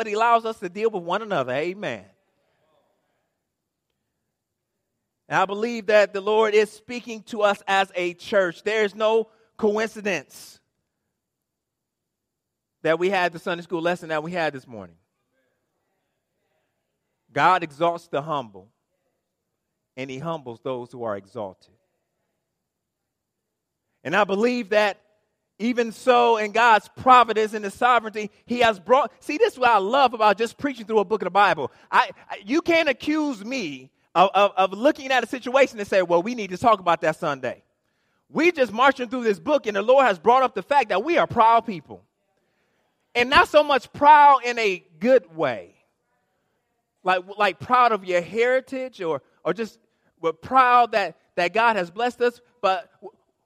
but He allows us to deal with one another. Amen. And I believe that the Lord is speaking to us as a church. There is no coincidence that we had the Sunday school lesson that we had this morning. God exalts the humble, and he humbles those who are exalted. And I believe that even so, in God's providence and His sovereignty, He has brought. See, this is what I love about just preaching through a book of the Bible. I, you can't accuse me of, of, of looking at a situation and say, well, we need to talk about that Sunday. We just marching through this book, and the Lord has brought up the fact that we are proud people. And not so much proud in a good way, like, like proud of your heritage or, or just we're proud that, that God has blessed us, but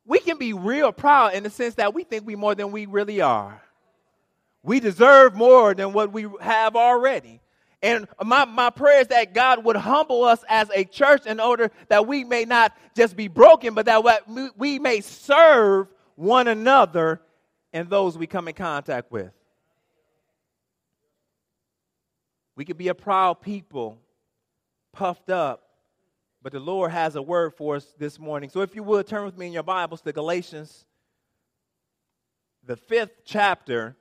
we can be real proud in the sense that we think we more than we really are. We deserve more than what we have already. And my, my prayer is that God would humble us as a church in order that we may not just be broken, but that we may serve one another and those we come in contact with. We could be a proud people, puffed up, but the Lord has a word for us this morning. So if you would turn with me in your Bibles to Galatians, the fifth chapter.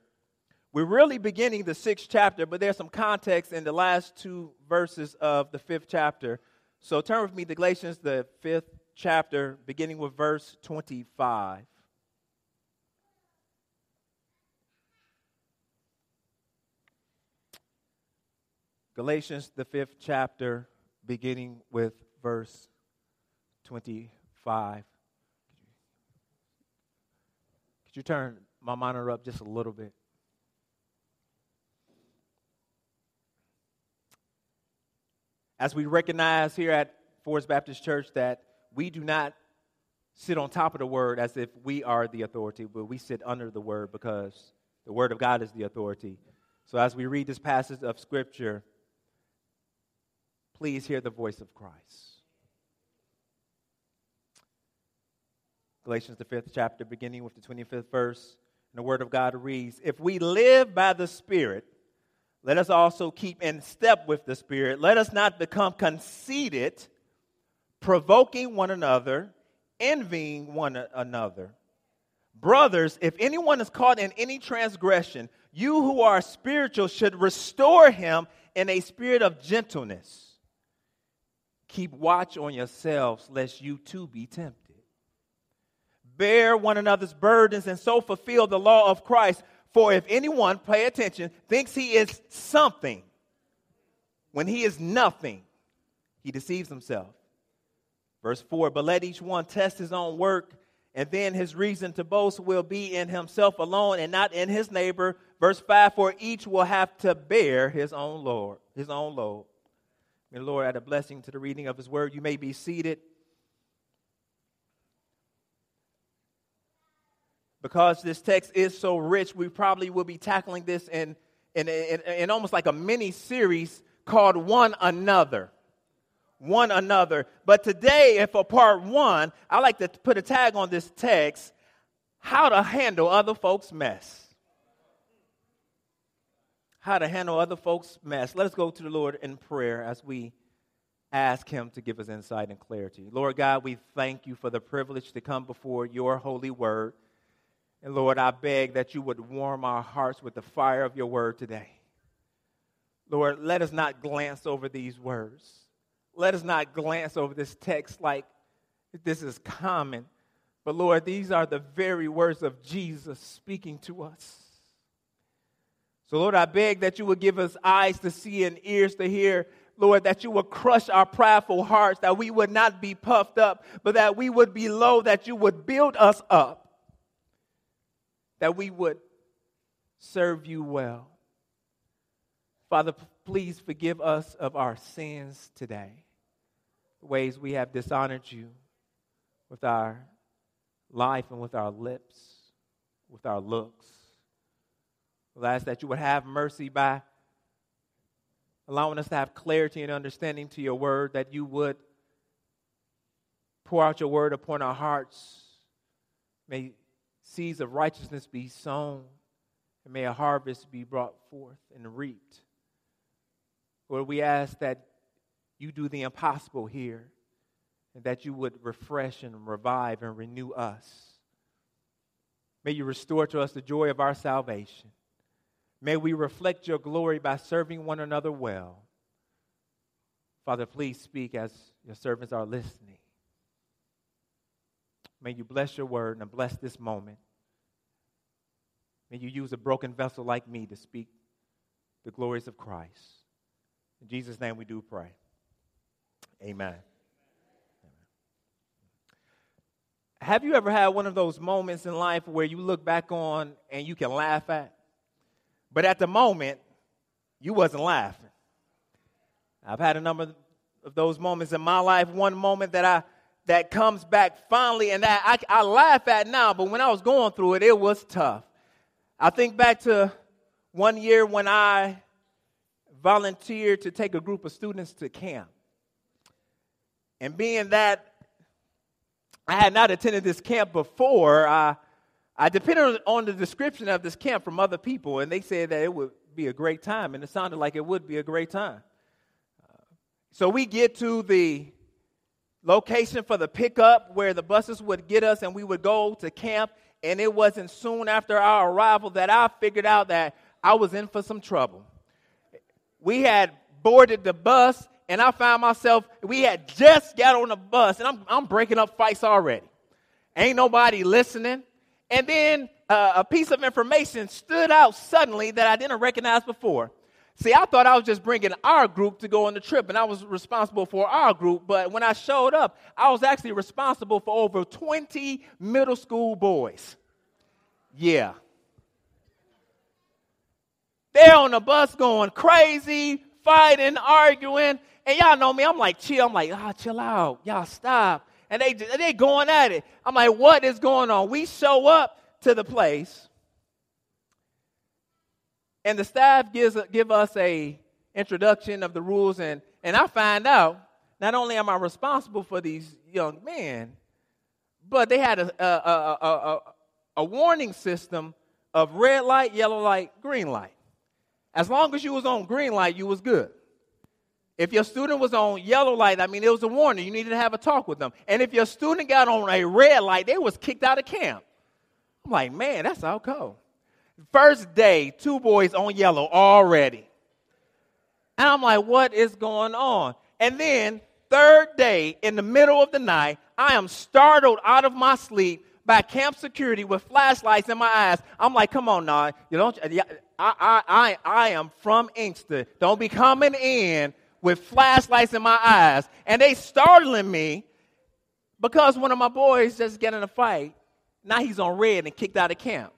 We're really beginning the sixth chapter, but there's some context in the last two verses of the fifth chapter. So turn with me to Galatians, the fifth chapter, beginning with verse 25. Galatians, the fifth chapter, beginning with verse 25. Could you turn my monitor up just a little bit? As we recognize here at Forest Baptist Church that we do not sit on top of the word as if we are the authority, but we sit under the word because the word of God is the authority. So as we read this passage of scripture, please hear the voice of Christ. Galatians, the fifth chapter, beginning with the 25th verse. And the word of God reads If we live by the Spirit, let us also keep in step with the Spirit. Let us not become conceited, provoking one another, envying one another. Brothers, if anyone is caught in any transgression, you who are spiritual should restore him in a spirit of gentleness. Keep watch on yourselves, lest you too be tempted bear one another's burdens, and so fulfill the law of Christ. For if anyone, pay attention, thinks he is something when he is nothing, he deceives himself. Verse 4 But let each one test his own work, and then his reason to boast will be in himself alone and not in his neighbor. Verse 5 For each will have to bear his own Lord, his own load. May the Lord add a blessing to the reading of his word. You may be seated. Because this text is so rich, we probably will be tackling this in, in, in, in, almost like a mini series called One Another. One Another. But today, for part one, I like to put a tag on this text How to Handle Other Folks' Mess. How to handle other folks' mess. Let us go to the Lord in prayer as we ask Him to give us insight and clarity. Lord God, we thank you for the privilege to come before your holy word. And Lord, I beg that you would warm our hearts with the fire of your word today. Lord, let us not glance over these words. Let us not glance over this text like this is common. But Lord, these are the very words of Jesus speaking to us. So, Lord, I beg that you would give us eyes to see and ears to hear. Lord, that you would crush our prideful hearts, that we would not be puffed up, but that we would be low, that you would build us up that we would serve you well. Father, please forgive us of our sins today, the ways we have dishonored you with our life and with our lips, with our looks. we ask that you would have mercy by allowing us to have clarity and understanding to your word, that you would pour out your word upon our hearts. May seeds of righteousness be sown, and may a harvest be brought forth and reaped Lord, we ask that you do the impossible here and that you would refresh and revive and renew us. May you restore to us the joy of our salvation. May we reflect your glory by serving one another well. Father, please speak as your servants are listening. May you bless your word and bless this moment. May you use a broken vessel like me to speak the glories of Christ. In Jesus' name we do pray. Amen. Have you ever had one of those moments in life where you look back on and you can laugh at? But at the moment, you wasn't laughing. I've had a number of those moments in my life. One moment that I that comes back finally and that I, I laugh at now, but when I was going through it, it was tough. I think back to one year when I volunteered to take a group of students to camp. And being that I had not attended this camp before, I, I depended on the description of this camp from other people, and they said that it would be a great time, and it sounded like it would be a great time. so we get to the location for the pickup where the buses would get us, and we would go to camp. And it wasn't soon after our arrival that I figured out that I was in for some trouble. We had boarded the bus, and I found myself, we had just got on the bus, and I'm, I'm breaking up fights already. Ain't nobody listening. And then uh, a piece of information stood out suddenly that I didn't recognize before. See, I thought I was just bringing our group to go on the trip, and I was responsible for our group. But when I showed up, I was actually responsible for over 20 middle school boys. Yeah. They're on the bus going crazy, fighting, arguing. And y'all know me, I'm like, chill. I'm like, ah, oh, chill out. Y'all stop. And they, they going at it. I'm like, what is going on? We show up to the place and the staff gives give us a introduction of the rules and and I find out not only am I responsible for these young men, but they had a, a, a, a, warning system of red light, yellow light, green light. As long as you was on green light, you was good. If your student was on yellow light, I mean, it was a warning. You needed to have a talk with them. And if your student got on a red light, they was kicked out of camp. I'm like, man, that's how cold. First day, two boys on yellow already. And I'm like, what is going on? And then, third day, in the middle of the night, I am startled out of my sleep by camp security with flashlights in my eyes. I'm like, come on, now. You don't, I, I, I, I am from Inkster. Don't be coming in with flashlights in my eyes. And they startling me because one of my boys just getting in a fight. Now he's on red and kicked out of camp.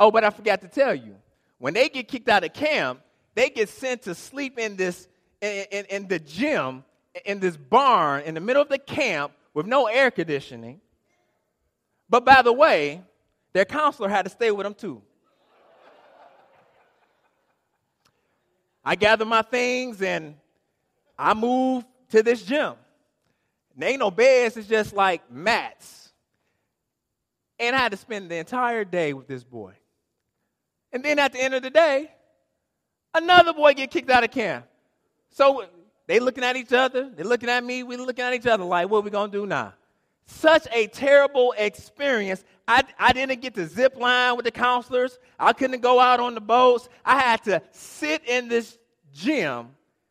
Oh, but I forgot to tell you. When they get kicked out of camp, they get sent to sleep in this in, in, in the gym in this barn in the middle of the camp with no air conditioning. But by the way, their counselor had to stay with them too. I gather my things and I move to this gym. There ain't no beds, it's just like mats. And I had to spend the entire day with this boy. And then at the end of the day, another boy get kicked out of camp. So they looking at each other, they looking at me, we looking at each other like, what we gonna do now? Such a terrible experience. I, I didn't get to zip line with the counselors. I couldn't go out on the boats. I had to sit in this gym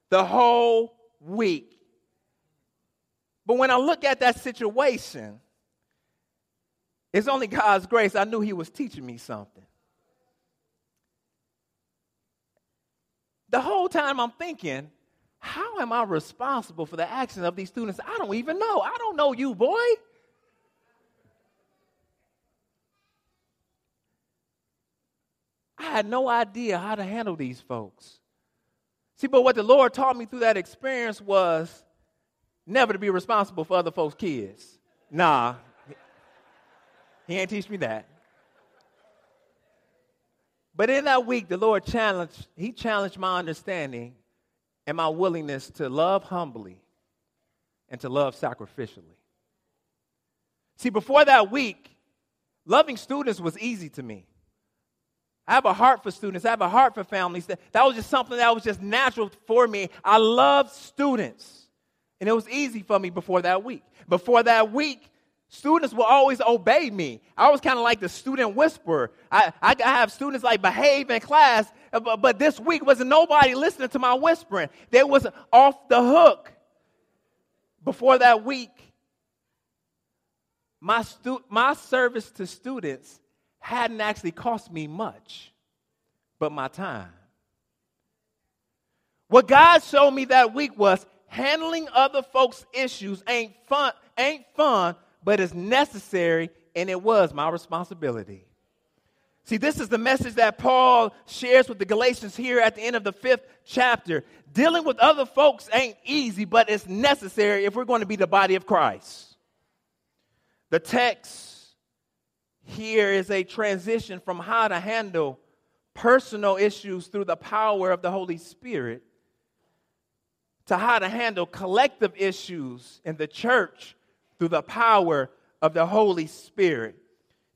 the whole week. But when I look at that situation, it's only God's grace. I knew He was teaching me something. The whole time I'm thinking, how am I responsible for the actions of these students? I don't even know. I don't know you, boy. I had no idea how to handle these folks. See, but what the Lord taught me through that experience was never to be responsible for other folks' kids. Nah, he ain't teach me that. But in that week, the Lord challenged, He challenged my understanding and my willingness to love humbly and to love sacrificially. See, before that week, loving students was easy to me. I have a heart for students. I have a heart for families. That, was just something that was just natural for me. I love students. And it was easy for me before that week. Before that week, students will always obey me. I was kind of like the student whisperer. I, I, have students like behave in class, uh, but, but this week wasn't nobody listening to my whispering. They was off the hook. Before that week, my, stu- my service to students hadn't actually cost me much, but my time. What God showed me that week was handling other folks' issues ain't fun, ain't fun, but it's necessary, and it was my responsibility. See, this is the message that Paul shares with the Galatians here at the end of the fifth chapter. Dealing with other folks ain't easy, but it's necessary if we're going to be the body of Christ. The text here is a transition from how to handle personal issues through the power of the Holy Spirit to how to handle collective issues in the church through the power of the Holy Spirit.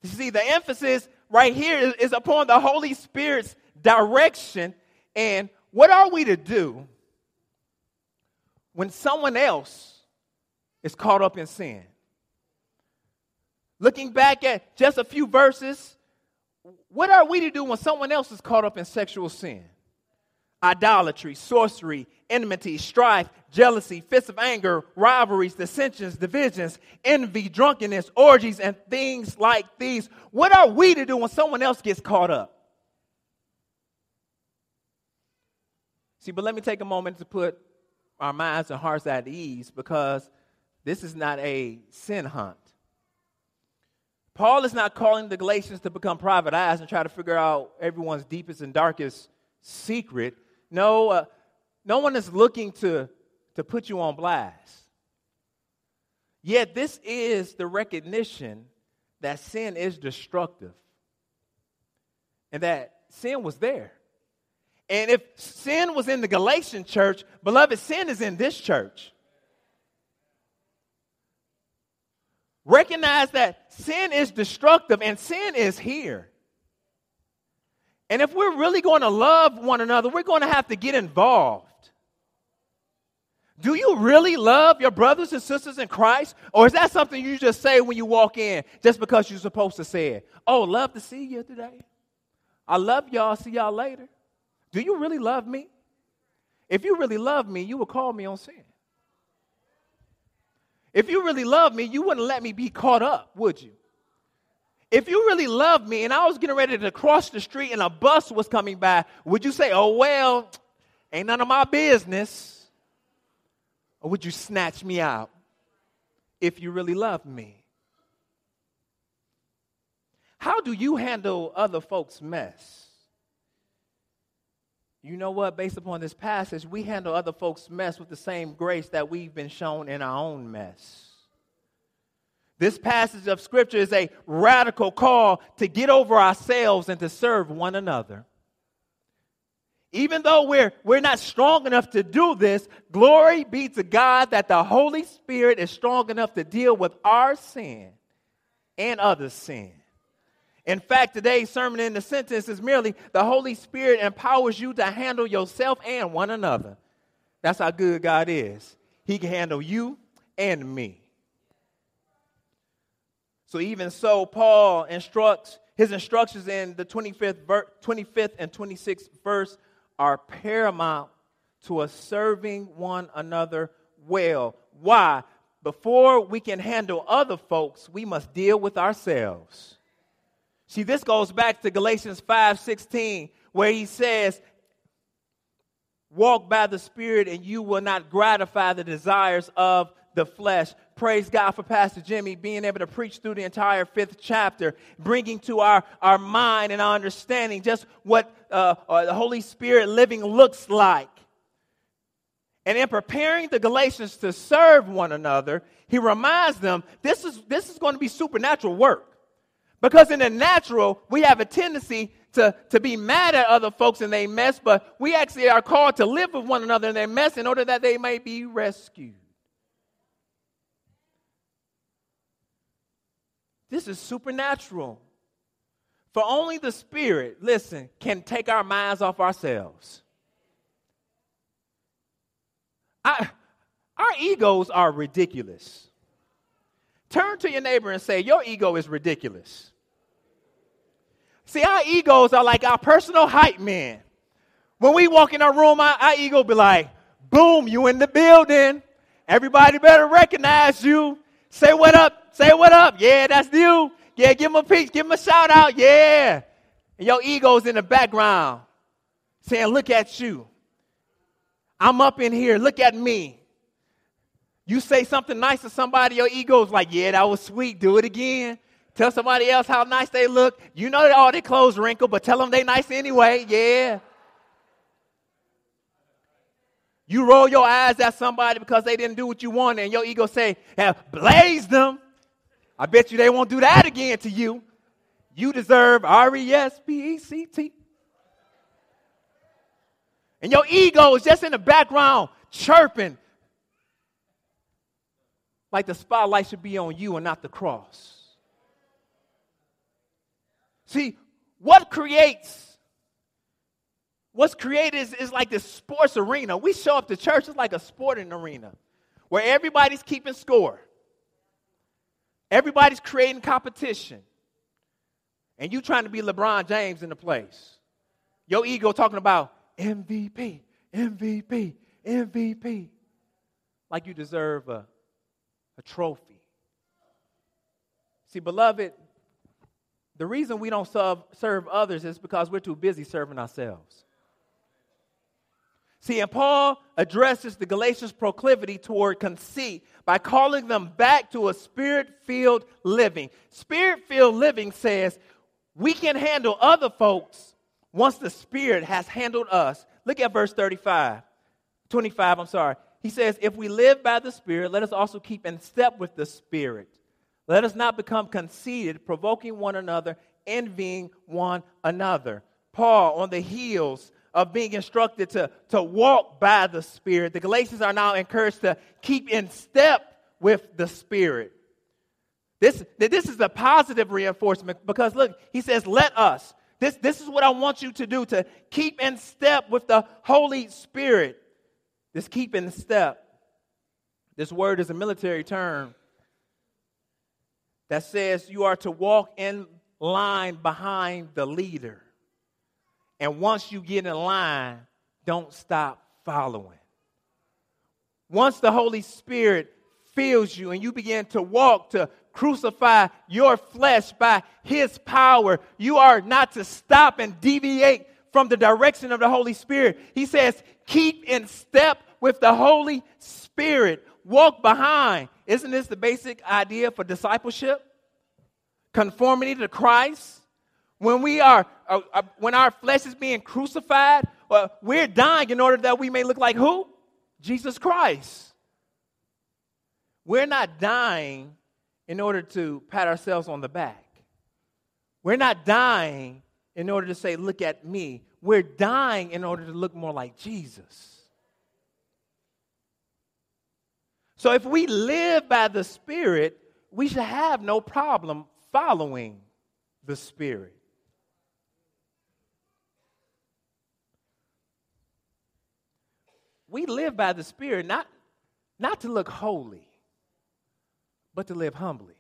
You see, the emphasis right here is, upon the Holy Spirit's direction and what are we to do when someone else is caught up in sin? Looking back at just a few verses, what are we to do when someone else is caught up in sexual sin? Idolatry, sorcery, enmity, strife, jealousy, fits of anger, rivalries, dissensions, divisions, envy, drunkenness, orgies, and things like these. What are we to do when someone else gets caught up? See, but let me take a moment to put our minds and hearts at ease because this is not a sin hunt. Paul is not calling the Galatians to become private eyes and try to figure out everyone's deepest and darkest secret. No, uh, no one is looking to, to put you on blast. Yet, this is the recognition that sin is destructive and that sin was there. And if sin was in the Galatian church, beloved, sin is in this church. Recognize that sin is destructive and sin is here. And if we're really going to love one another, we're going to have to get involved. Do you really love your brothers and sisters in Christ? Or is that something you just say when you walk in just because you're supposed to say it? Oh, love to see you today. I love y'all. See y'all later. Do you really love me? If you really love me, you would call me on sin. If you really love me, you wouldn't let me be caught up, would you? If you really loved me and I was getting ready to cross the street and a bus was coming by, would you say, oh, well, ain't none of my business? Or would you snatch me out if you really loved me? How do you handle other folks' mess? You know what? Based upon this passage, we handle other folks' mess with the same grace that we've been shown in our own mess. This passage of Scripture is a radical call to get over ourselves and to serve one another. Even though we're, we're not strong enough to do this, glory be to God that the Holy Spirit is strong enough to deal with our sin and others' sin. In fact, today's sermon in the sentence is merely the Holy Spirit empowers you to handle yourself and one another. That's how good God is. He can handle you and me. So, even so, Paul instructs his instructions in the 25th, ver- 25th and 26th verse are paramount to us serving one another well. Why? Before we can handle other folks, we must deal with ourselves. See, this goes back to Galatians 5:16, where he says, Walk by the Spirit, and you will not gratify the desires of the flesh. Praise God for Pastor Jimmy being able to preach through the entire fifth chapter, bringing to our, our mind and our understanding just what uh, uh, the Holy Spirit living looks like. And in preparing the Galatians to serve one another, he reminds them this is, this is going to be supernatural work. Because in the natural, we have a tendency to, to be mad at other folks and they mess, but we actually are called to live with one another and they mess in order that they may be rescued. This is supernatural. For only the Spirit, listen, can take our minds off ourselves. I, our egos are ridiculous. Turn to your neighbor and say, Your ego is ridiculous. See, our egos are like our personal hype man. When we walk in our room, our, our ego be like, Boom, you in the building. Everybody better recognize you. Say what up. Say what up. Yeah, that's you. Yeah, give him a piece. Give him a shout out. Yeah. And your ego's in the background saying, Look at you. I'm up in here. Look at me. You say something nice to somebody, your ego's like, Yeah, that was sweet. Do it again. Tell somebody else how nice they look. You know that all their clothes wrinkled, but tell them they nice anyway. Yeah. You roll your eyes at somebody because they didn't do what you wanted, and your ego say, yeah, blaze them. I bet you they won't do that again to you. You deserve R E S P E C T. And your ego is just in the background chirping like the spotlight should be on you and not the cross. See, what creates what's created is, is like this sports arena. We show up to church, it's like a sporting arena where everybody's keeping score. Everybody's creating competition. And you trying to be LeBron James in the place. Your ego talking about MVP, MVP, MVP. Like you deserve a, a trophy. See, beloved, the reason we don't serve, serve others is because we're too busy serving ourselves. See, and Paul addresses the Galatians' proclivity toward conceit by calling them back to a spirit filled living. Spirit filled living says we can handle other folks once the Spirit has handled us. Look at verse 35, 25, I'm sorry. He says, If we live by the Spirit, let us also keep in step with the Spirit. Let us not become conceited, provoking one another, envying one another. Paul, on the heels of being instructed to, to walk by the Spirit, the Galatians are now encouraged to keep in step with the Spirit. This, this is a positive reinforcement because look, he says, let us. This, this is what I want you to do to keep in step with the Holy Spirit. This keep in step. This word is a military term that says you are to walk in line behind the leader. And once you get in line, don't stop following. Once the Holy Spirit fills you and you begin to walk to crucify your flesh by his power, you are not to stop and deviate from the direction of the Holy Spirit. He says, keep in step with the Holy Spirit. Walk behind. Isn't this the basic idea for discipleship? Conformity to Christ when we are, uh, uh, when our flesh is being crucified, uh, we're dying in order that we may look like who? Jesus Christ. We're not dying in order to pat ourselves on the back. We're not dying in order to say, look at me. We're dying in order to look more like Jesus. So if we live by the Spirit, we should have no problem following the Spirit. We live by the Spirit not, not to look holy, but to live humbly.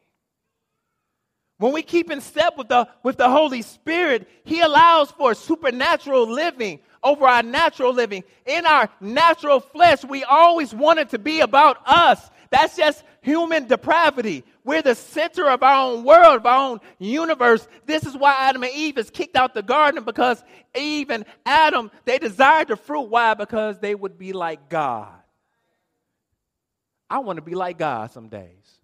When we keep in step with the, with the Holy Spirit, He allows for supernatural living over our natural living. In our natural flesh, we always want it to be about us. That's just human depravity. We're the center of our own world, of our own universe. This is why Adam and Eve is kicked out the garden because Eve and Adam, they desired the fruit. Why? Because they would be like God. I want to be like God some days.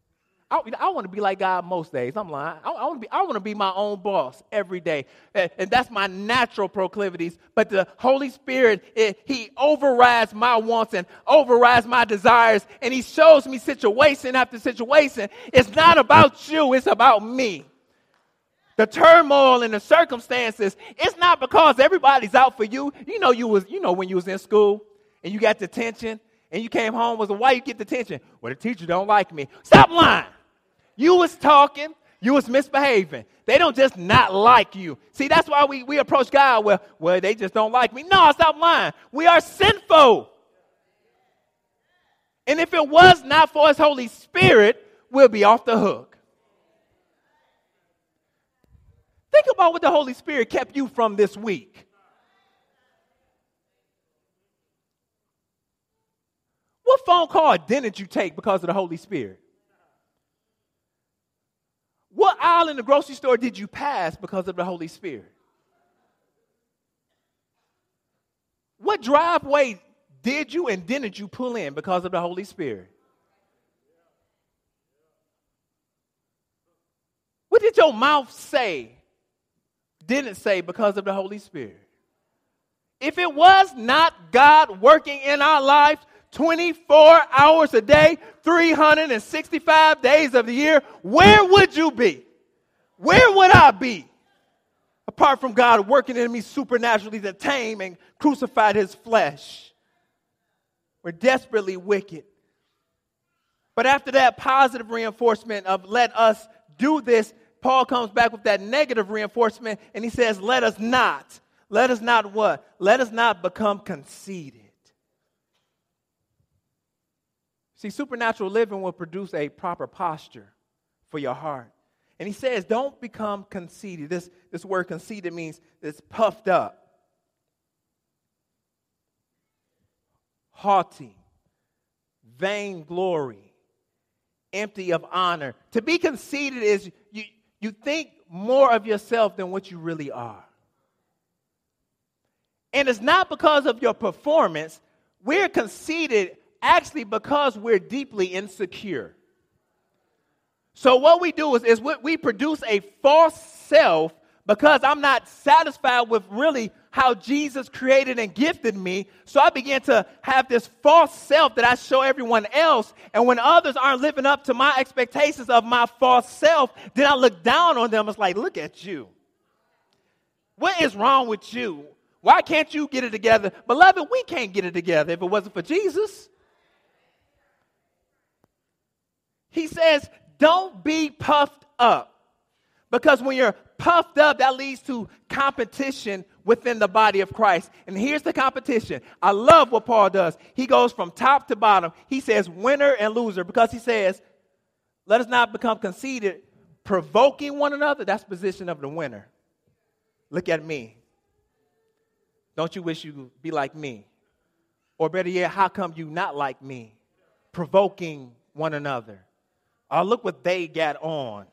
I, I want to be like God most days. I'm lying. I, I want to be. I want to be my own boss every day, and, and that's my natural proclivities. But the Holy Spirit, it, He overrides my wants and overrides my desires, and He shows me situation after situation. It's not about you. It's about me. The turmoil and the circumstances. It's not because everybody's out for you. You know, you was. You know when you was in school and you got detention and you came home was why you get detention? Well, the teacher don't like me. Stop lying. You was talking, You was misbehaving. They don't just not like you. See, that's why we, we approach God, well, well, they just don't like me. No, it's not lying. We are sinful. And if it was not for His Holy Spirit, we'll be off the hook. Think about what the Holy Spirit kept you from this week. What phone call didn't you take because of the Holy Spirit? What aisle in the grocery store did you pass because of the Holy Spirit? What driveway did you and didn't you pull in because of the Holy Spirit? What did your mouth say, didn't say because of the Holy Spirit? If it was not God working in our lives, 24 hours a day, 365 days of the year, where would you be? Where would I be? Apart from God working in me supernaturally to tame and crucified his flesh. We're desperately wicked. But after that positive reinforcement of let us do this, Paul comes back with that negative reinforcement and he says, let us not. Let us not what? Let us not become conceited. See, supernatural living will produce a proper posture for your heart. And he says, don't become conceited. This, this word conceited means it's puffed up, haughty, vainglory, empty of honor. To be conceited is you, you think more of yourself than what you really are. And it's not because of your performance. We're conceited actually because we're deeply insecure. So what we do is, is we produce a false self because I'm not satisfied with really how Jesus created and gifted me. So I begin to have this false self that I show everyone else. And when others aren't living up to my expectations of my false self, then I look down on them. It's like, look at you. What is wrong with you? Why can't you get it together? Beloved, we can't get it together if it wasn't for Jesus. He says, don't be puffed up. Because when you're puffed up, that leads to competition within the body of Christ. And here's the competition. I love what Paul does. He goes from top to bottom. He says winner and loser because he says, let us not become conceited, provoking one another. That's position of the winner. Look at me. Don't you wish you be like me? Or better yet, how come you not like me? Provoking one another. Oh, look what they got on.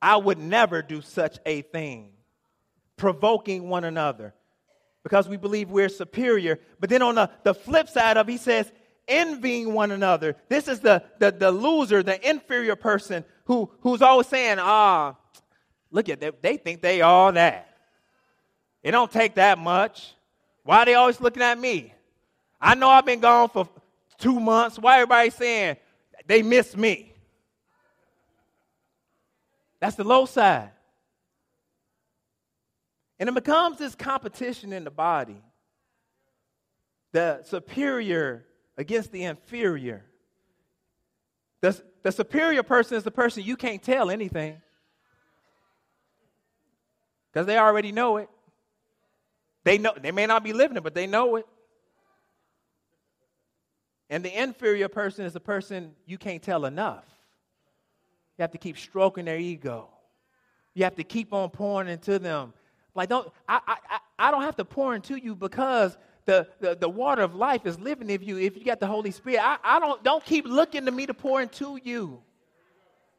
I would never do such a thing. Provoking one another because we believe we're superior. But then on the, the flip side of he says, envying one another. This is the, the, the loser, the inferior person who, who's always saying, ah, look at them. They think they all that. It don't take that much. Why are they always looking at me? I know I've been gone for two months. Why everybody saying they miss me? That's the low side. And it becomes this competition in the body the superior against the inferior. The, the superior person is the person you can't tell anything because they already know it. They know they may not be living it, but they know it. And the inferior person is the person you can't tell enough. You have to keep stroking their ego. You have to keep on pouring into them. Like, don't I, I, I don't have to pour into you because the, the, the water of life is living in you if you got the Holy Spirit. I, I don't don't keep looking to me to pour into you.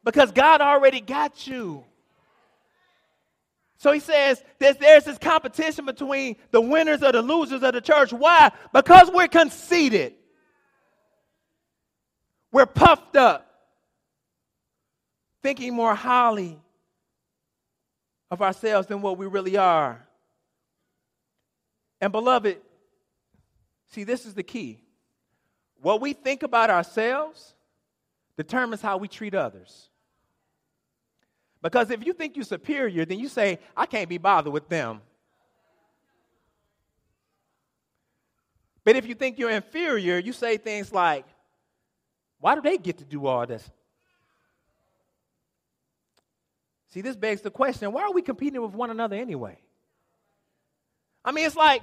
Because God already got you. So he says there's, there's this competition between the winners or the losers of the church. Why? Because we're conceited. We're puffed up thinking more highly of ourselves than what we really are. And, beloved, see, this is the key. What we think about ourselves determines how we treat others. Because if you think you're superior, then you say, I can't be bothered with them. But if you think you're inferior, you say things like, Why do they get to do all this? See, this begs the question why are we competing with one another anyway? I mean, it's like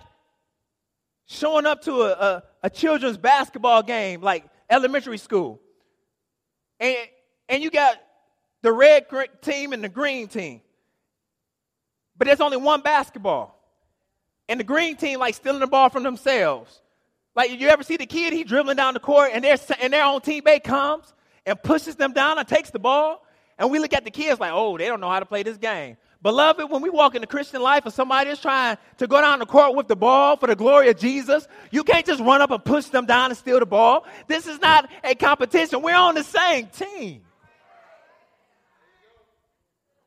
showing up to a, a, a children's basketball game, like elementary school, and, and you got the red team and the green team. But there's only one basketball. And the green team like stealing the ball from themselves. Like you ever see the kid, he dribbling down the court and their, and their own teammate comes and pushes them down and takes the ball. And we look at the kids like, oh, they don't know how to play this game. Beloved, when we walk in the Christian life and somebody is trying to go down the court with the ball for the glory of Jesus, you can't just run up and push them down and steal the ball. This is not a competition. We're on the same team.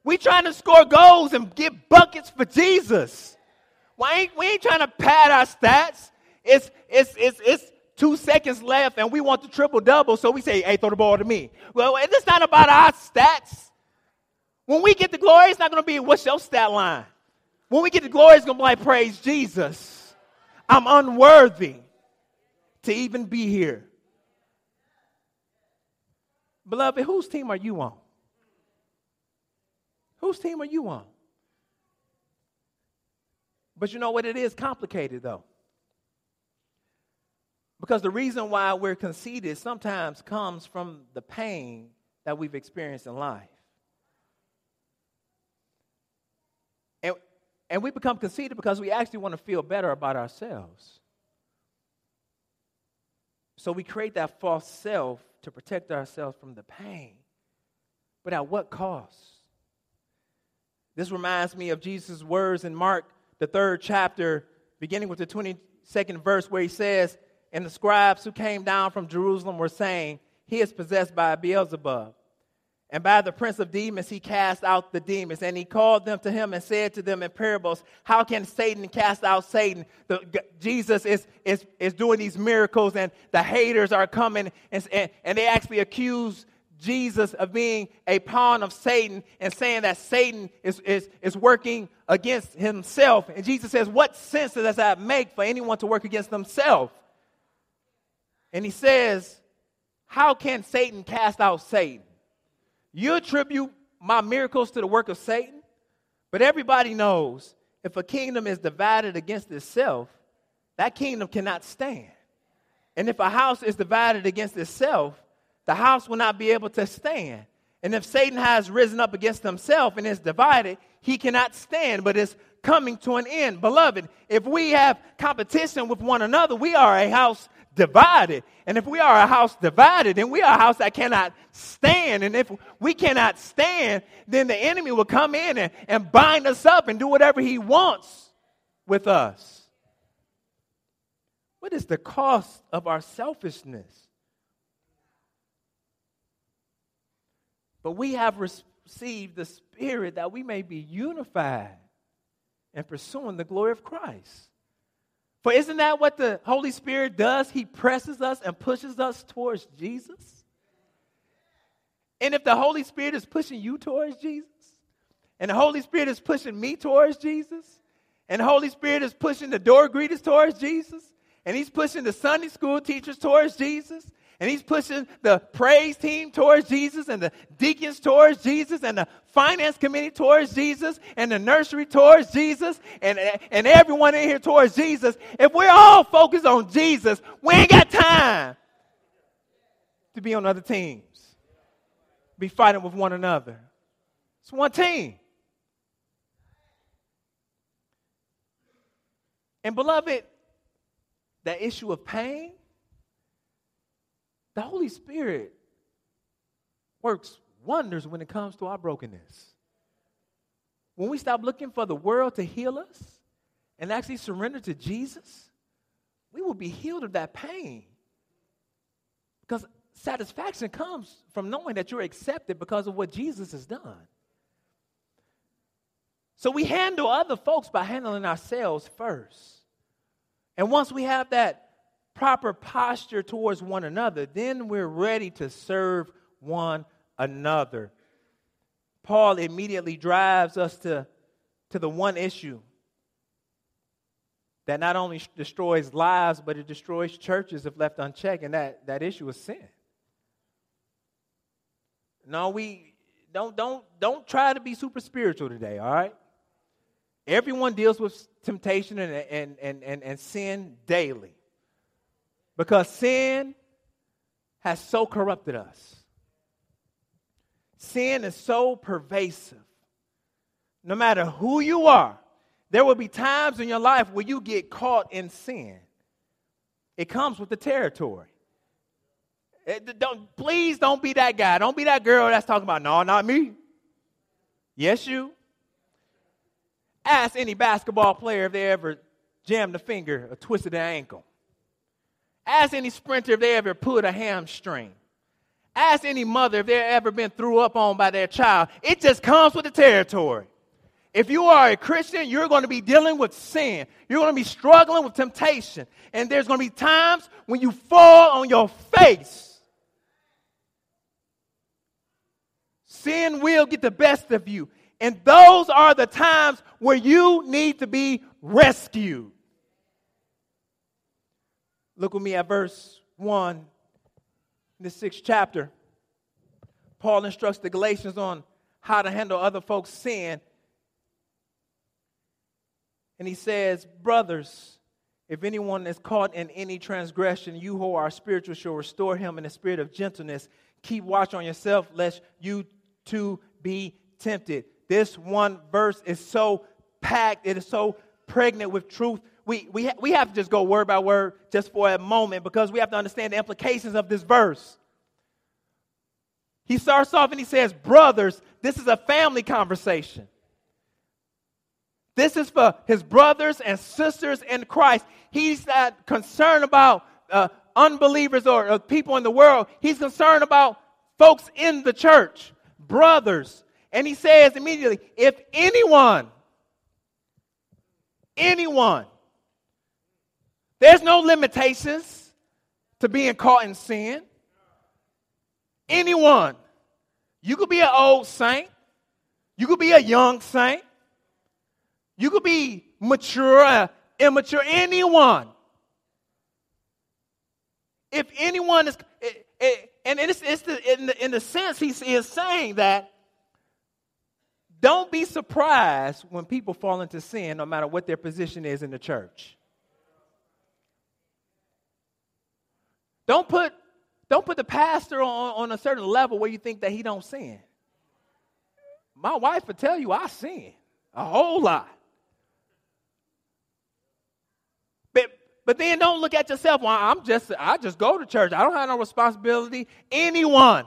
We trying to score goals and get buckets for Jesus. We ain't, we ain't trying to pad our stats. It's, it's, it's, it's two seconds left and we want the triple double, so we say, hey, throw the ball to me. Well, it's not about our stats. When we get the glory, it's not going to be what's your stat line. When we get the glory, it's going to be like, praise Jesus. I'm unworthy to even be here. Beloved, whose team are you on? Whose team are you on? But you know what? It is complicated, though. Because the reason why we're conceited sometimes comes from the pain that we've experienced in life. And, and we become conceited because we actually want to feel better about ourselves. So we create that false self to protect ourselves from the pain. But at what cost? This reminds me of Jesus' words in Mark, the third chapter, beginning with the 22nd verse, where he says, And the scribes who came down from Jerusalem were saying, He is possessed by Beelzebub. And by the prince of demons, he cast out the demons. And he called them to him and said to them in parables, How can Satan cast out Satan? The, Jesus is, is, is doing these miracles, and the haters are coming, and, and, and they actually accuse Jesus of being a pawn of Satan and saying that Satan is, is, is working against himself. And Jesus says, What sense does that make for anyone to work against themselves? And he says, How can Satan cast out Satan? You attribute my miracles to the work of Satan, but everybody knows if a kingdom is divided against itself, that kingdom cannot stand. And if a house is divided against itself, the house will not be able to stand. And if Satan has risen up against himself and is divided, he cannot stand, but is coming to an end. Beloved, if we have competition with one another, we are a house divided. And if we are a house divided, then we are a house that cannot stand. And if we cannot stand, then the enemy will come in and, and bind us up and do whatever he wants with us. What is the cost of our selfishness? But we have received the Spirit that we may be unified and pursuing the glory of Christ. For isn't that what the Holy Spirit does? He presses us and pushes us towards Jesus. And if the Holy Spirit is pushing you towards Jesus, and the Holy Spirit is pushing me towards Jesus, and the Holy Spirit is pushing the door greeters towards Jesus, and He's pushing the Sunday school teachers towards Jesus, and he's pushing the praise team towards Jesus, and the deacons towards Jesus, and the finance committee towards Jesus, and the nursery towards Jesus, and, and everyone in here towards Jesus. If we're all focused on Jesus, we ain't got time to be on other teams, be fighting with one another. It's one team. And beloved, that issue of pain the Holy Spirit works wonders when it comes to our brokenness. When we stop looking for the world to heal us and actually surrender to Jesus, we will be healed of that pain. Because satisfaction comes from knowing that you're accepted because of what Jesus has done. So we handle other folks by handling ourselves first. And once we have that proper posture towards one another, then we're ready to serve one another. Paul immediately drives us to, to the one issue that not only destroys lives, but it destroys churches if left unchecked, and that, that issue is sin. No, we don't, don't, don't try to be super spiritual today, all right? Everyone deals with temptation and, and, and, and, and sin daily. Because sin has so corrupted us. Sin is so pervasive. No matter who you are, there will be times in your life where you get caught in sin. It comes with the territory. It, don't, please don't be that guy. Don't be that girl that's talking about, no, not me. Yes, you. Ask any basketball player if they ever jammed a finger or twisted an ankle. Ask any sprinter if they ever pulled a hamstring. Ask any mother if they've ever been threw up on by their child. It just comes with the territory. If you are a Christian, you're going to be dealing with sin. You're going to be struggling with temptation. And there's going to be times when you fall on your face. Sin will get the best of you. And those are the times where you need to be rescued. Look with me at verse 1 in the sixth chapter. Paul instructs the Galatians on how to handle other folks' sin. And he says, Brothers, if anyone is caught in any transgression, you who are spiritual shall restore him in the spirit of gentleness. Keep watch on yourself, lest you too be tempted. This one verse is so packed, it is so pregnant with truth. We, we, ha- we have to just go word by word just for a moment because we have to understand the implications of this verse. He starts off and he says, Brothers, this is a family conversation. This is for his brothers and sisters in Christ. He's not concerned about uh, unbelievers or, or people in the world. He's concerned about folks in the church, brothers. And he says immediately, if anyone, anyone, there's no limitations to being caught in sin. Anyone. You could be an old saint. You could be a young saint. You could be mature, uh, immature, anyone. If anyone is, it, it, and it's, it's the, in, the, in the sense he is saying that don't be surprised when people fall into sin, no matter what their position is in the church. Don't put, don't put the pastor on, on a certain level where you think that he don't sin. My wife will tell you I sin a whole lot. But but then don't look at yourself. Well, I'm just I just go to church. I don't have no responsibility. Anyone.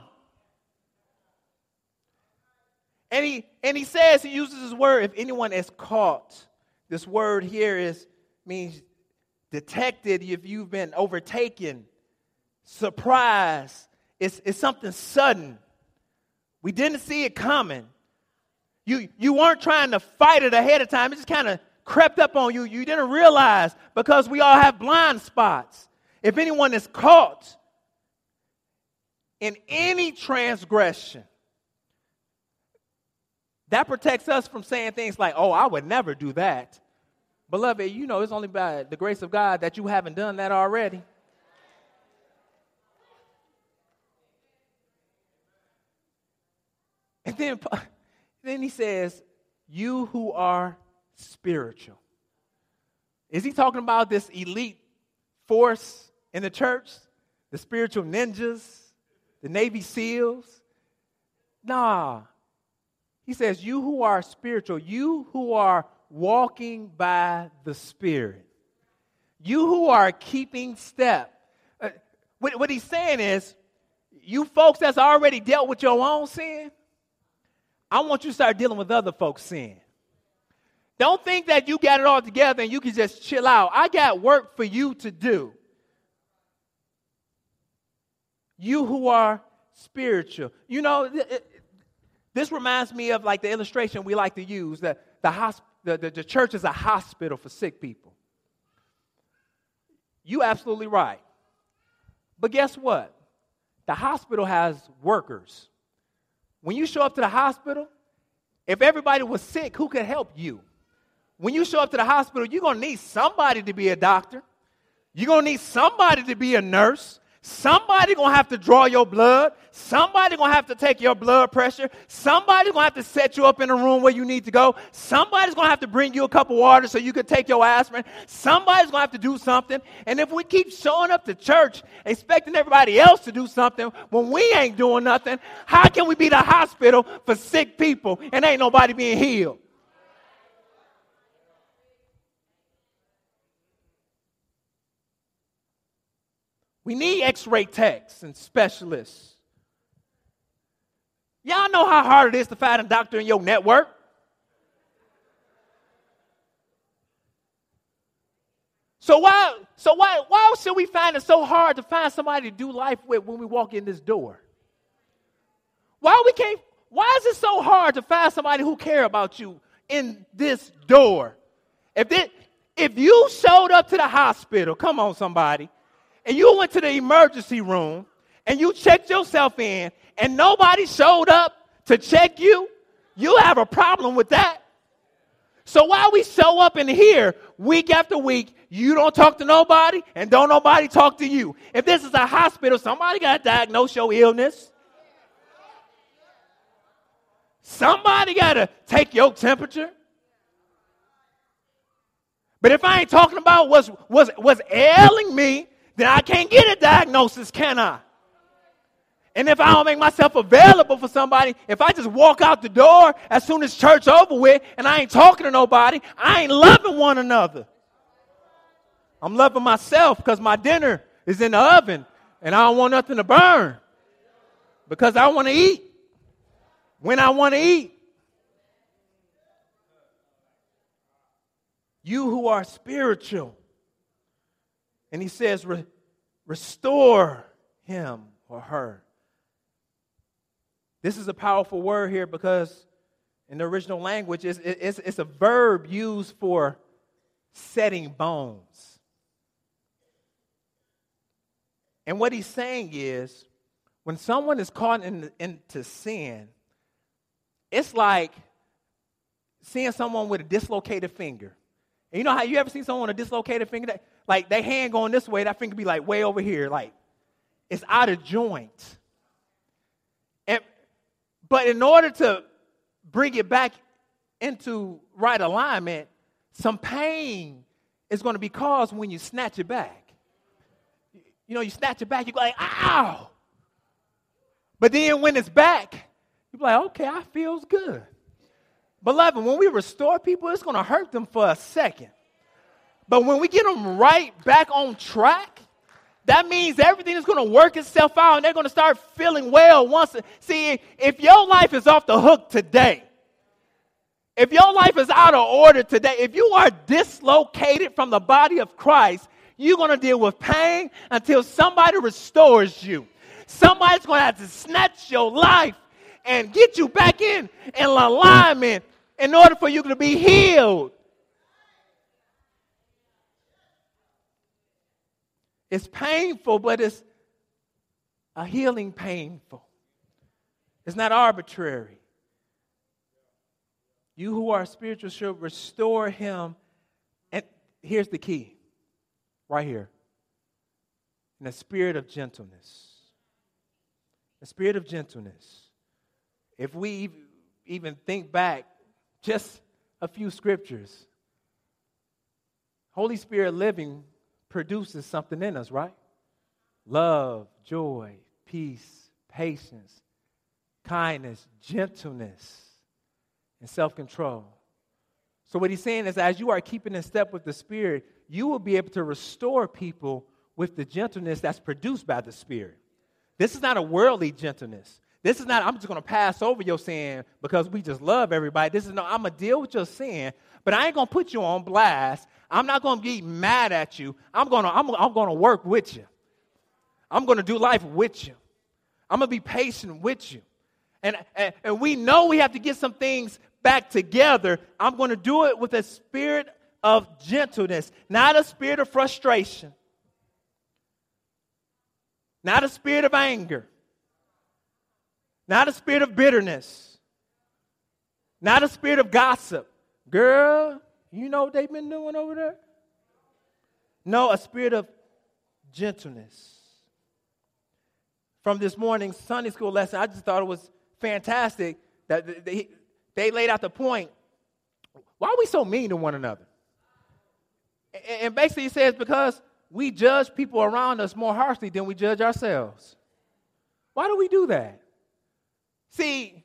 And he and he says he uses his word if anyone is caught. This word here is means detected if you've been overtaken, surprised. It's, it's something sudden. We didn't see it coming. You, you weren't trying to fight it ahead of time. It just kind of crept up on you, you didn't realize because we all have blind spots. If anyone is caught in any transgression, that protects us from saying things like, oh, I would never do that. Beloved, you know it's only by the grace of God that you haven't done that already. And then, then he says, You who are spiritual. Is he talking about this elite force in the church? The spiritual ninjas? The Navy SEALs? Nah. He says, You who are spiritual, you who are walking by the Spirit, you who are keeping step. Uh, what, what he's saying is, you folks that's already dealt with your own sin, I want you to start dealing with other folks' sin. Don't think that you got it all together and you can just chill out. I got work for you to do. You who are spiritual. You know, it, this reminds me of like the illustration we like to use that the, hosp- the, the, the church is a hospital for sick people. You absolutely right. But guess what? The hospital has workers. When you show up to the hospital, if everybody was sick, who could help you? when you show up to the hospital, you're going to need somebody to be a doctor. You're going to need somebody to be a nurse. Somebody gonna have to draw your blood. Somebody gonna have to take your blood pressure. Somebody's gonna have to set you up in a room where you need to go. Somebody's gonna have to bring you a cup of water so you can take your aspirin. Somebody's gonna have to do something. And if we keep showing up to church expecting everybody else to do something when we ain't doing nothing, how can we be the hospital for sick people and ain't nobody being healed? We need x ray techs and specialists. Y'all know how hard it is to find a doctor in your network. So why, so why, why should we find it so hard to find somebody to do life with when we walk in this door? Why we can't? Why is it so hard to find somebody who care about you in this door? If it, if you showed up to the hospital, come on, somebody, and you went to the emergency room and you checked yourself in and nobody showed up to check you, you have a problem with that. So while we show up in here week after week, you don't talk to nobody and don't nobody talk to you. If this is a hospital, somebody got to diagnose your illness. Somebody got to take your temperature. But if I ain't talking about what's, what's, what's ailing me, then I can't get a diagnosis, can I? And if I don't make myself available for somebody, if I just walk out the door as soon as church over with and I ain't talking to nobody, I ain't loving one another. I'm loving myself because my dinner is in the oven and I don't want nothing to burn because I want to eat when I want to eat. You who are spiritual, and he says, Re- restore him or her. This is a powerful word here because in the original language, it's, it's, it's a verb used for setting bones. And what he's saying is, when someone is caught in, into sin, it's like seeing someone with a dislocated finger. And you know how you ever seen someone with a dislocated finger? That, like their hand going this way, that finger be like way over here, like it's out of joint. And but in order to bring it back into right alignment, some pain is going to be caused when you snatch it back. You know, you snatch it back, you go like, ow. But then when it's back, you're like, okay, I feels good. Beloved, when we restore people, it's going to hurt them for a second. But when we get them right back on track, that means everything is going to work itself out and they're going to start feeling well once. See, if your life is off the hook today, if your life is out of order today, if you are dislocated from the body of Christ, you're going to deal with pain until somebody restores you. Somebody's going to have to snatch your life and get you back in, in alignment in order for you to be healed. It's painful, but it's a healing painful. It's not arbitrary. You who are spiritual should restore him. And here's the key right here in a spirit of gentleness. A spirit of gentleness. If we even think back just a few scriptures, Holy Spirit living produces something in us, right? Love, joy, peace, patience, kindness, gentleness, and self control. So, what he's saying is, as you are keeping in step with the Spirit, you will be able to restore people with the gentleness that's produced by the Spirit. This is not a worldly gentleness. This is not, I'm just going to pass over your sin because we just love everybody. This is no, I'm going to deal with your sin, but I ain't going to put you on blast. I'm not going to be mad at you. I'm going to I'm, I'm going to work with you. I'm going to do life with you. I'm going to be patient with you. And, and, and we know we have to get some things back together. I'm going to do it with a spirit of gentleness, not a spirit of frustration, not a spirit of anger, not a spirit of bitterness, not a spirit of gossip. Girl, you know what they've been doing over there? No, a spirit of gentleness. from this morning's Sunday school lesson. I just thought it was fantastic that they, they laid out the point. Why are we so mean to one another? And basically, he says because we judge people around us more harshly than we judge ourselves. Why do we do that? See,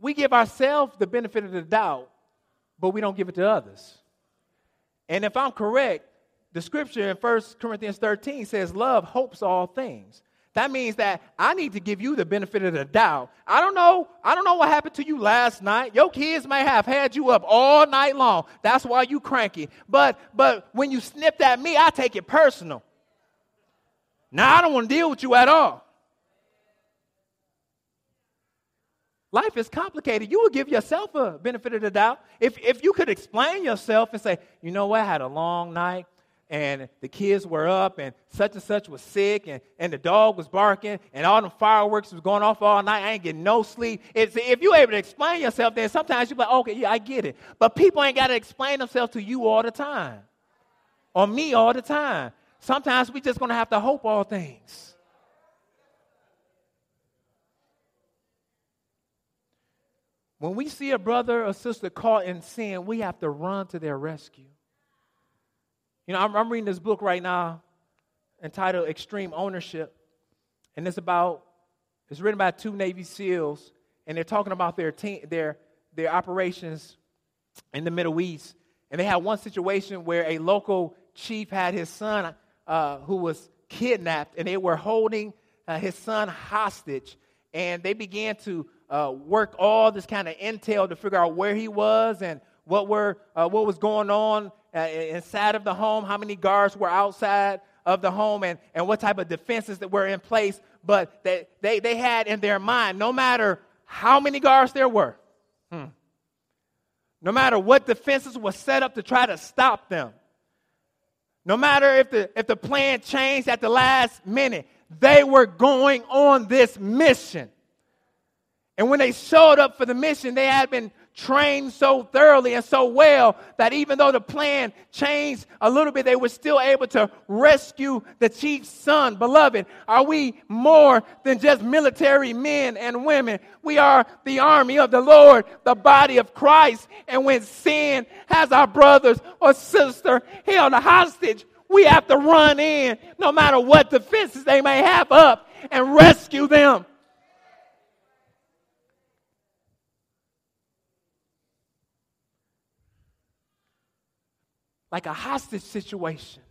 we give ourselves the benefit of the doubt, but we don't give it to others. And if I'm correct, the scripture in 1 Corinthians 13 says, Love hopes all things. That means that I need to give you the benefit of the doubt. I don't know. I don't know what happened to you last night. Your kids may have had you up all night long. That's why you cranky. But but when you snipped at me, I take it personal. Now I don't want to deal with you at all. Life is complicated. You would give yourself a benefit of the doubt. If, if you could explain yourself and say, you know what, I had a long night and the kids were up and such and such was sick and, and the dog was barking and all the fireworks was going off all night. I ain't getting no sleep. It's, if you're able to explain yourself, then sometimes you're like, okay, yeah, I get it. But people ain't got to explain themselves to you all the time or me all the time. Sometimes we just going to have to hope all things. When we see a brother or sister caught in sin, we have to run to their rescue. You know, I'm, I'm reading this book right now entitled Extreme Ownership, and it's about it's written by two Navy SEALs, and they're talking about their team, their their operations in the Middle East. And they had one situation where a local chief had his son uh, who was kidnapped, and they were holding uh, his son hostage. And they began to uh, work all this kind of intel to figure out where he was and what were uh, what was going on uh, inside of the home, how many guards were outside of the home, and, and what type of defenses that were in place. But they, they, they had in their mind, no matter how many guards there were, hmm, no matter what defenses were set up to try to stop them, no matter if the, if the plan changed at the last minute, they were going on this mission. And when they showed up for the mission, they had been trained so thoroughly and so well that even though the plan changed a little bit, they were still able to rescue the chief's son. Beloved, are we more than just military men and women? We are the army of the Lord, the body of Christ. And when sin has our brothers or sister held hostage, we have to run in, no matter what defenses they may have up, and rescue them. Like a hostage situation.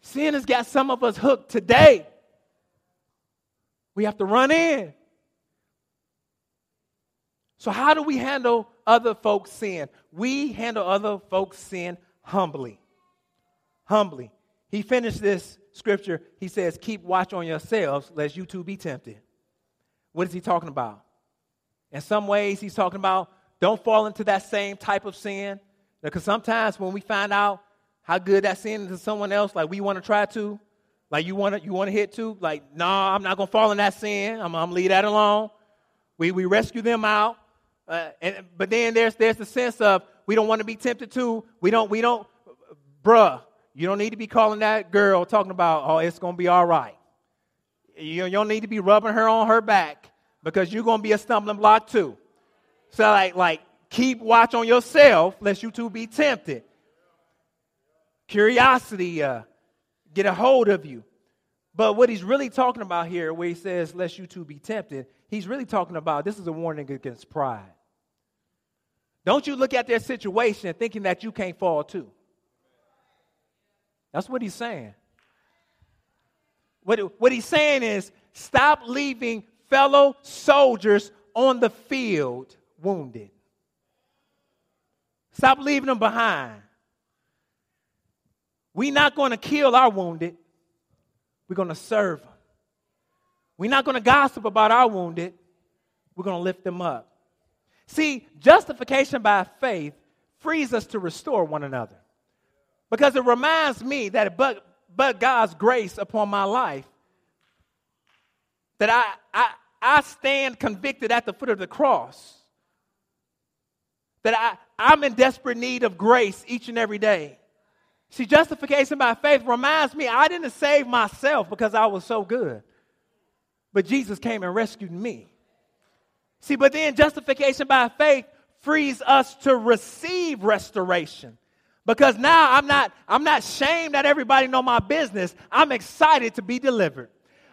Sin has got some of us hooked today. We have to run in. So, how do we handle other folks' sin? We handle other folks' sin humbly. Humbly. He finished this scripture. He says, Keep watch on yourselves, lest you too be tempted. What is he talking about? In some ways, he's talking about don't fall into that same type of sin. Because sometimes when we find out how good that sin is to someone else, like we want to try to, like you want to you want to hit to, like, no, nah, I'm not gonna fall in that sin. I'm, I'm leave that alone. We we rescue them out. Uh, and but then there's there's the sense of we don't want to be tempted to. We don't we don't, bruh. You don't need to be calling that girl talking about oh it's gonna be all right. You, you don't need to be rubbing her on her back because you're gonna be a stumbling block too. So like like keep watch on yourself, lest you too be tempted. Curiosity uh, get a hold of you. But what he's really talking about here, where he says, lest you too be tempted, he's really talking about this is a warning against pride. Don't you look at their situation thinking that you can't fall too. That's what he's saying. What, what he's saying is stop leaving fellow soldiers on the field wounded. Stop leaving them behind. We're not going to kill our wounded. We're going to serve them. We're not going to gossip about our wounded. We're going to lift them up. See, justification by faith frees us to restore one another. Because it reminds me that but, but God's grace upon my life, that I, I, I stand convicted at the foot of the cross that I, I'm in desperate need of grace each and every day. See, justification by faith reminds me I didn't save myself because I was so good, but Jesus came and rescued me. See, but then justification by faith frees us to receive restoration. Because now I'm not, I'm not shamed that everybody know my business. I'm excited to be delivered.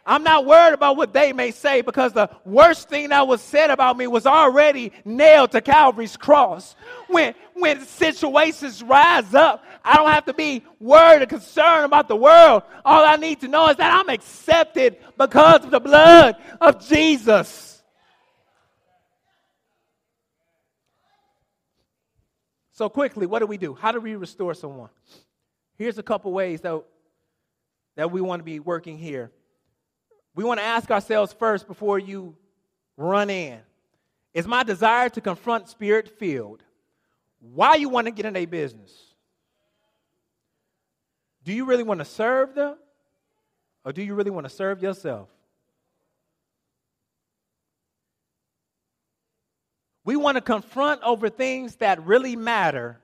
I'm not worried about what they may say because the worst thing that was said about me was already nailed to Calvary's cross. When, when situations rise up, I don't have to be worried or concerned about the world. All I need to know is that I'm accepted because of the blood of Jesus. So, quickly, what do we do? How do we restore someone? Here's a couple ways that, that we want to be working here we want to ask ourselves first before you run in Is my desire to confront spirit filled? Why you want to get in a business? Do you really want to serve them? Or do you really want to serve yourself? We want to confront over things that really matter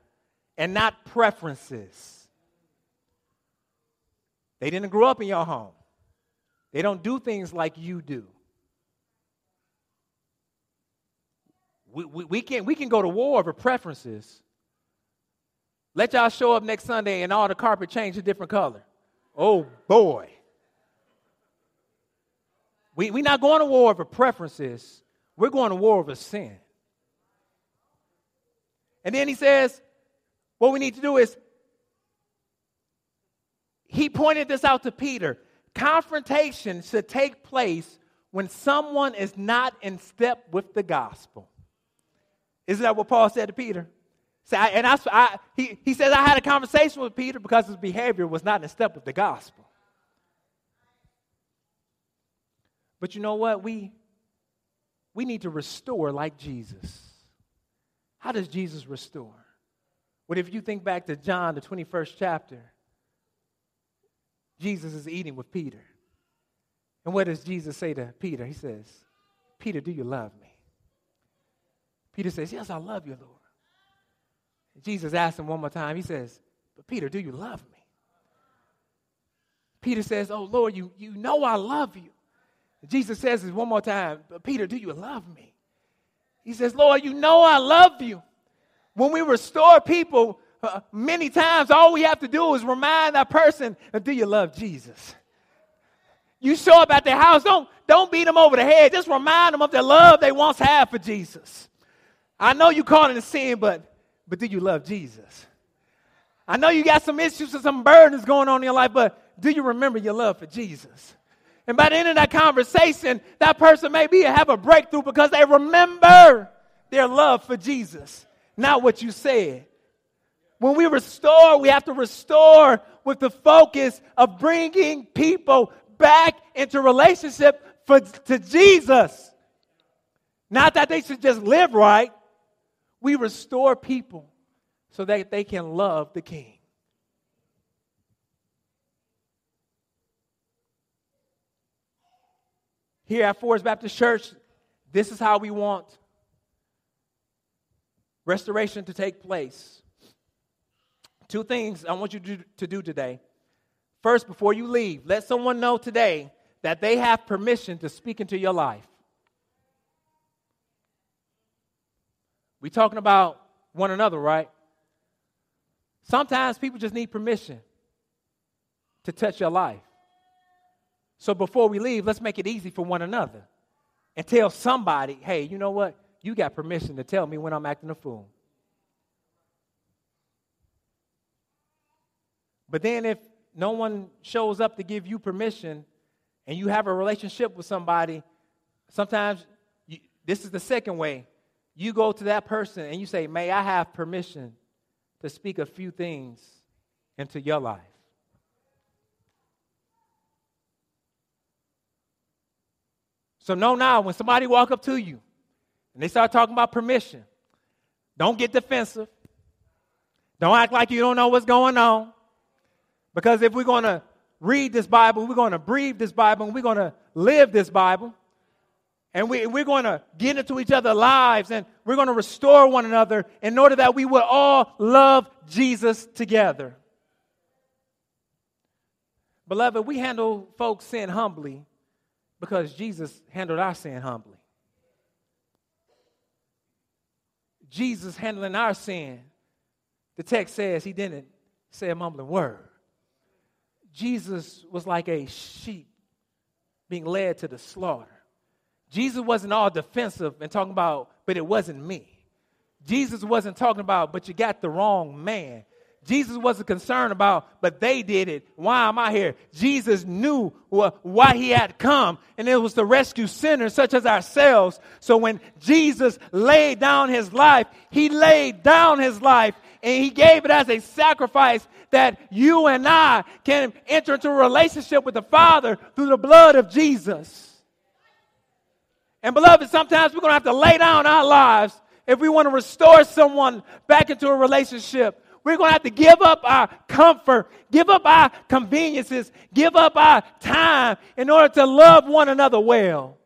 and not preferences. They didn't grow up in your home. They don't do things like you do. We, we, we, can, we can go to war over preferences. Let y'all show up next Sunday and all the carpet change a different color. Oh boy. We, we're not going to war over preferences. We're going to war over sin. And then he says, what we need to do is, he pointed this out to Peter. Confrontation should take place when someone is not in step with the gospel. Isn't that what Paul said to Peter? So I, and I, I, he, he says, I had a conversation with Peter because his behavior was not in step with the gospel. But you know what? We, we need to restore like Jesus. How does Jesus restore? What if you think back to John, the 21st chapter? Jesus is eating with Peter. And what does Jesus say to Peter? He says, Peter, do you love me? Peter says, Yes, I love you, Lord. Jesus asks him one more time. He says, But Peter, do you love me? Peter says, Oh, Lord, you, you know I love you. Jesus says this one more time, But Peter, do you love me? He says, Lord, you know I love you. When we restore people, many times all we have to do is remind that person, do you love Jesus? You show up at their house, don't, don't beat them over the head. Just remind them of the love they once had for Jesus. I know you caught in a sin, but, but do you love Jesus? I know you got some issues and some burdens going on in your life, but do you remember your love for Jesus? And by the end of that conversation, that person may be have a breakthrough because they remember their love for Jesus, not what you said. When we restore, we have to restore with the focus of bringing people back into relationship for, to Jesus. Not that they should just live right. We restore people so that they can love the King. Here at Forest Baptist Church, this is how we want restoration to take place. Two things I want you to do, to do today. First, before you leave, let someone know today that they have permission to speak into your life. we talking about one another, right? Sometimes people just need permission to touch your life. So before we leave, let's make it easy for one another and tell somebody, hey, you know what? You got permission to tell me when I'm acting a fool. But then if no one shows up to give you permission and you have a relationship with somebody, sometimes you, this is the second way. You go to that person and you say, May I have permission to speak a few things into your life? So know now when somebody walk up to you and they start talking about permission, don't get defensive. Don't act like you don't know what's going on. Because if we're going to read this Bible, we're going to breathe this Bible, and we're going to live this Bible, and we, we're going to get into each other's lives, and we're going to restore one another in order that we will all love Jesus together. Beloved, we handle folks' sin humbly because Jesus handled our sin humbly. Jesus handling our sin, the text says he didn't say a mumbling word. Jesus was like a sheep being led to the slaughter. Jesus wasn't all defensive and talking about, but it wasn't me. Jesus wasn't talking about, but you got the wrong man. Jesus wasn't concerned about, but they did it. Why am I here? Jesus knew why he had come, and it was to rescue sinners such as ourselves. So when Jesus laid down his life, he laid down his life and he gave it as a sacrifice that you and I can enter into a relationship with the Father through the blood of Jesus. And beloved, sometimes we're going to have to lay down our lives if we want to restore someone back into a relationship we're going to have to give up our comfort, give up our conveniences, give up our time in order to love one another well.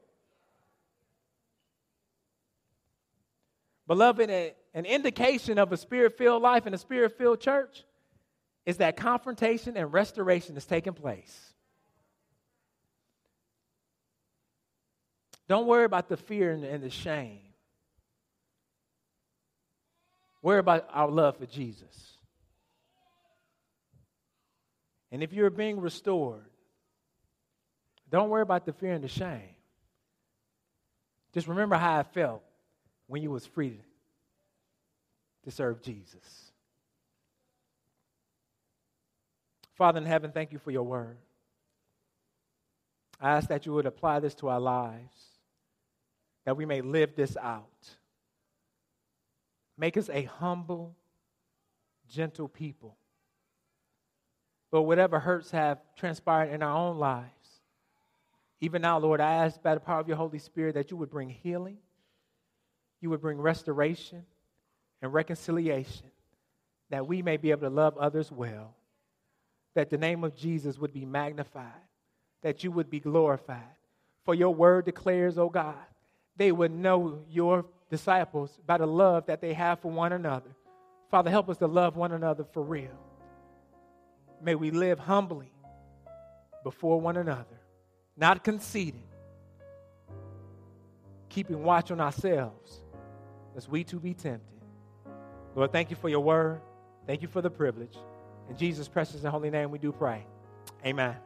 Beloved, an indication of a spirit filled life and a spirit filled church is that confrontation and restoration is taking place. Don't worry about the fear and the shame. Worry about our love for Jesus. And if you're being restored, don't worry about the fear and the shame. Just remember how it felt when you was free to serve Jesus. Father in heaven, thank you for your word. I ask that you would apply this to our lives, that we may live this out. Make us a humble, gentle people. But whatever hurts have transpired in our own lives, even now, Lord, I ask by the power of your Holy Spirit that you would bring healing, you would bring restoration and reconciliation, that we may be able to love others well, that the name of Jesus would be magnified, that you would be glorified. For your word declares, oh God, they would know your disciples by the love that they have for one another. Father, help us to love one another for real. May we live humbly before one another, not conceited, keeping watch on ourselves, as we too be tempted. Lord, thank you for your word. Thank you for the privilege. In Jesus' precious and holy name, we do pray. Amen.